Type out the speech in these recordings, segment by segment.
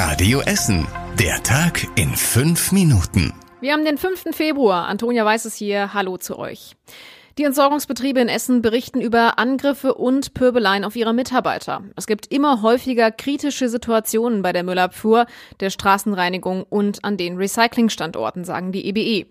Radio Essen. Der Tag in fünf Minuten. Wir haben den 5. Februar. Antonia Weiß ist hier. Hallo zu euch. Die Entsorgungsbetriebe in Essen berichten über Angriffe und Pöbeleien auf ihre Mitarbeiter. Es gibt immer häufiger kritische Situationen bei der Müllabfuhr, der Straßenreinigung und an den Recyclingstandorten, sagen die EBE.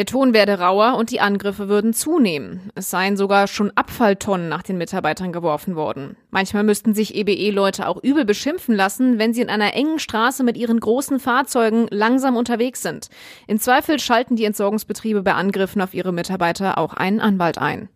Der Ton werde rauer und die Angriffe würden zunehmen. Es seien sogar schon Abfalltonnen nach den Mitarbeitern geworfen worden. Manchmal müssten sich EBE-Leute auch übel beschimpfen lassen, wenn sie in einer engen Straße mit ihren großen Fahrzeugen langsam unterwegs sind. Im Zweifel schalten die Entsorgungsbetriebe bei Angriffen auf ihre Mitarbeiter auch einen Anwalt ein.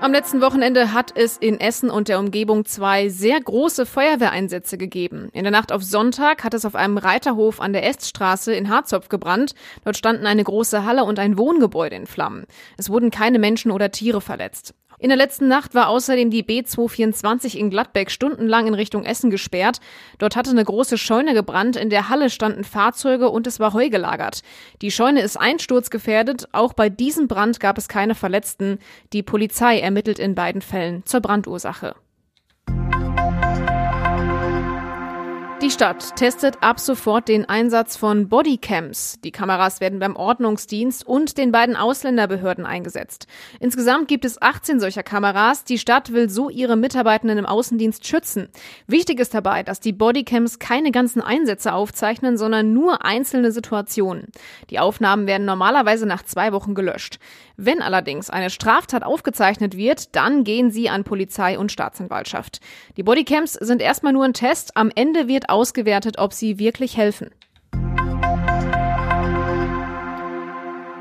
Am letzten Wochenende hat es in Essen und der Umgebung zwei sehr große Feuerwehreinsätze gegeben. In der Nacht auf Sonntag hat es auf einem Reiterhof an der Eststraße in Harzopf gebrannt. Dort standen eine große Halle und ein Wohngebäude in Flammen. Es wurden keine Menschen oder Tiere verletzt. In der letzten Nacht war außerdem die B224 in Gladbeck stundenlang in Richtung Essen gesperrt. Dort hatte eine große Scheune gebrannt, in der Halle standen Fahrzeuge und es war Heu gelagert. Die Scheune ist einsturzgefährdet, auch bei diesem Brand gab es keine Verletzten. Die Polizei ermittelt in beiden Fällen zur Brandursache. Die Stadt testet ab sofort den Einsatz von Bodycams. Die Kameras werden beim Ordnungsdienst und den beiden Ausländerbehörden eingesetzt. Insgesamt gibt es 18 solcher Kameras. Die Stadt will so ihre Mitarbeitenden im Außendienst schützen. Wichtig ist dabei, dass die Bodycams keine ganzen Einsätze aufzeichnen, sondern nur einzelne Situationen. Die Aufnahmen werden normalerweise nach zwei Wochen gelöscht. Wenn allerdings eine Straftat aufgezeichnet wird, dann gehen sie an Polizei und Staatsanwaltschaft. Die Bodycams sind erstmal nur ein Test. Am Ende wird ausgewertet, ob sie wirklich helfen.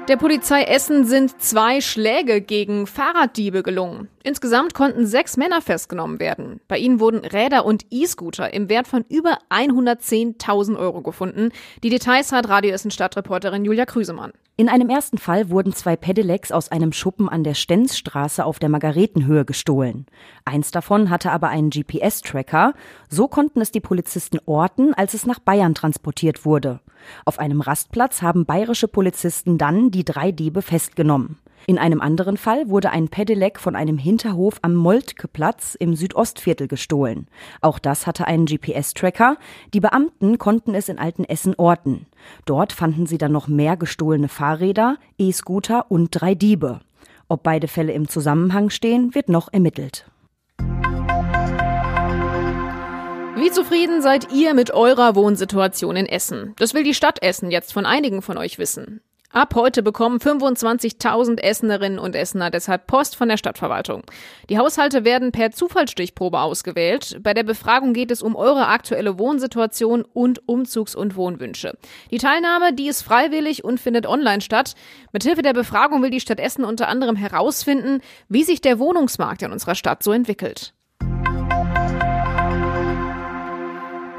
Der Polizei Essen sind zwei Schläge gegen Fahrraddiebe gelungen. Insgesamt konnten sechs Männer festgenommen werden. Bei ihnen wurden Räder und E-Scooter im Wert von über 110.000 Euro gefunden. Die Details hat Radio Essen Stadtreporterin Julia Krüsemann. In einem ersten Fall wurden zwei Pedelecs aus einem Schuppen an der Stenzstraße auf der Margaretenhöhe gestohlen. Eins davon hatte aber einen GPS-Tracker. So konnten es die Polizisten orten, als es nach Bayern transportiert wurde. Auf einem Rastplatz haben bayerische Polizisten dann die drei Diebe festgenommen. In einem anderen Fall wurde ein Pedelec von einem Hinterhof am Moltkeplatz im Südostviertel gestohlen. Auch das hatte einen GPS-Tracker. Die Beamten konnten es in Altenessen orten. Dort fanden sie dann noch mehr gestohlene Fahrräder, E-Scooter und drei Diebe. Ob beide Fälle im Zusammenhang stehen, wird noch ermittelt. Wie zufrieden seid ihr mit eurer Wohnsituation in Essen? Das will die Stadt Essen jetzt von einigen von euch wissen. Ab heute bekommen 25.000 Essenerinnen und Essener deshalb Post von der Stadtverwaltung. Die Haushalte werden per Zufallsstichprobe ausgewählt. Bei der Befragung geht es um eure aktuelle Wohnsituation und Umzugs- und Wohnwünsche. Die Teilnahme, die ist freiwillig und findet online statt. Mithilfe der Befragung will die Stadt Essen unter anderem herausfinden, wie sich der Wohnungsmarkt in unserer Stadt so entwickelt.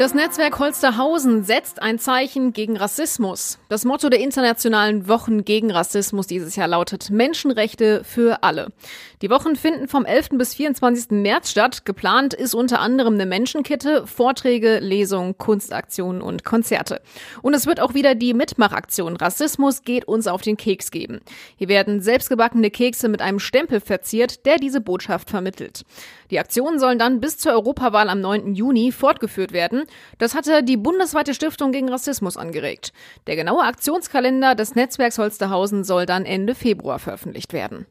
Das Netzwerk Holsterhausen setzt ein Zeichen gegen Rassismus. Das Motto der internationalen Wochen gegen Rassismus dieses Jahr lautet Menschenrechte für alle. Die Wochen finden vom 11. bis 24. März statt. Geplant ist unter anderem eine Menschenkette, Vorträge, Lesungen, Kunstaktionen und Konzerte. Und es wird auch wieder die Mitmachaktion Rassismus geht uns auf den Keks geben. Hier werden selbstgebackene Kekse mit einem Stempel verziert, der diese Botschaft vermittelt. Die Aktionen sollen dann bis zur Europawahl am 9. Juni fortgeführt werden. Das hatte die bundesweite Stiftung gegen Rassismus angeregt. Der genaue Aktionskalender des Netzwerks Holsterhausen soll dann Ende Februar veröffentlicht werden.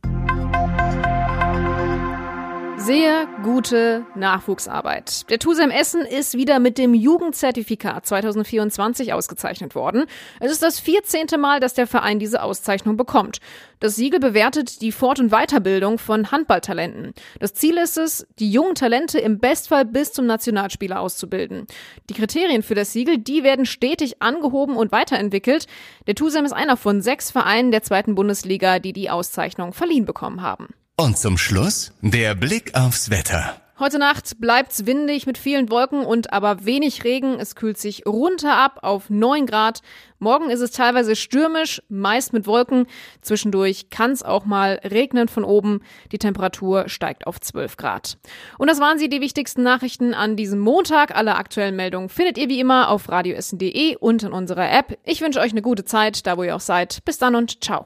Sehr gute Nachwuchsarbeit. Der TUSEM Essen ist wieder mit dem Jugendzertifikat 2024 ausgezeichnet worden. Es ist das 14. Mal, dass der Verein diese Auszeichnung bekommt. Das Siegel bewertet die Fort- und Weiterbildung von Handballtalenten. Das Ziel ist es, die jungen Talente im Bestfall bis zum Nationalspieler auszubilden. Die Kriterien für das Siegel, die werden stetig angehoben und weiterentwickelt. Der TUSEM ist einer von sechs Vereinen der zweiten Bundesliga, die die Auszeichnung verliehen bekommen haben. Und zum Schluss der Blick aufs Wetter. Heute Nacht bleibt's windig mit vielen Wolken und aber wenig Regen. Es kühlt sich runter ab auf 9 Grad. Morgen ist es teilweise stürmisch, meist mit Wolken. Zwischendurch kann's auch mal regnen von oben. Die Temperatur steigt auf 12 Grad. Und das waren sie, die wichtigsten Nachrichten an diesem Montag. Alle aktuellen Meldungen findet ihr wie immer auf radioessen.de und in unserer App. Ich wünsche euch eine gute Zeit, da wo ihr auch seid. Bis dann und ciao.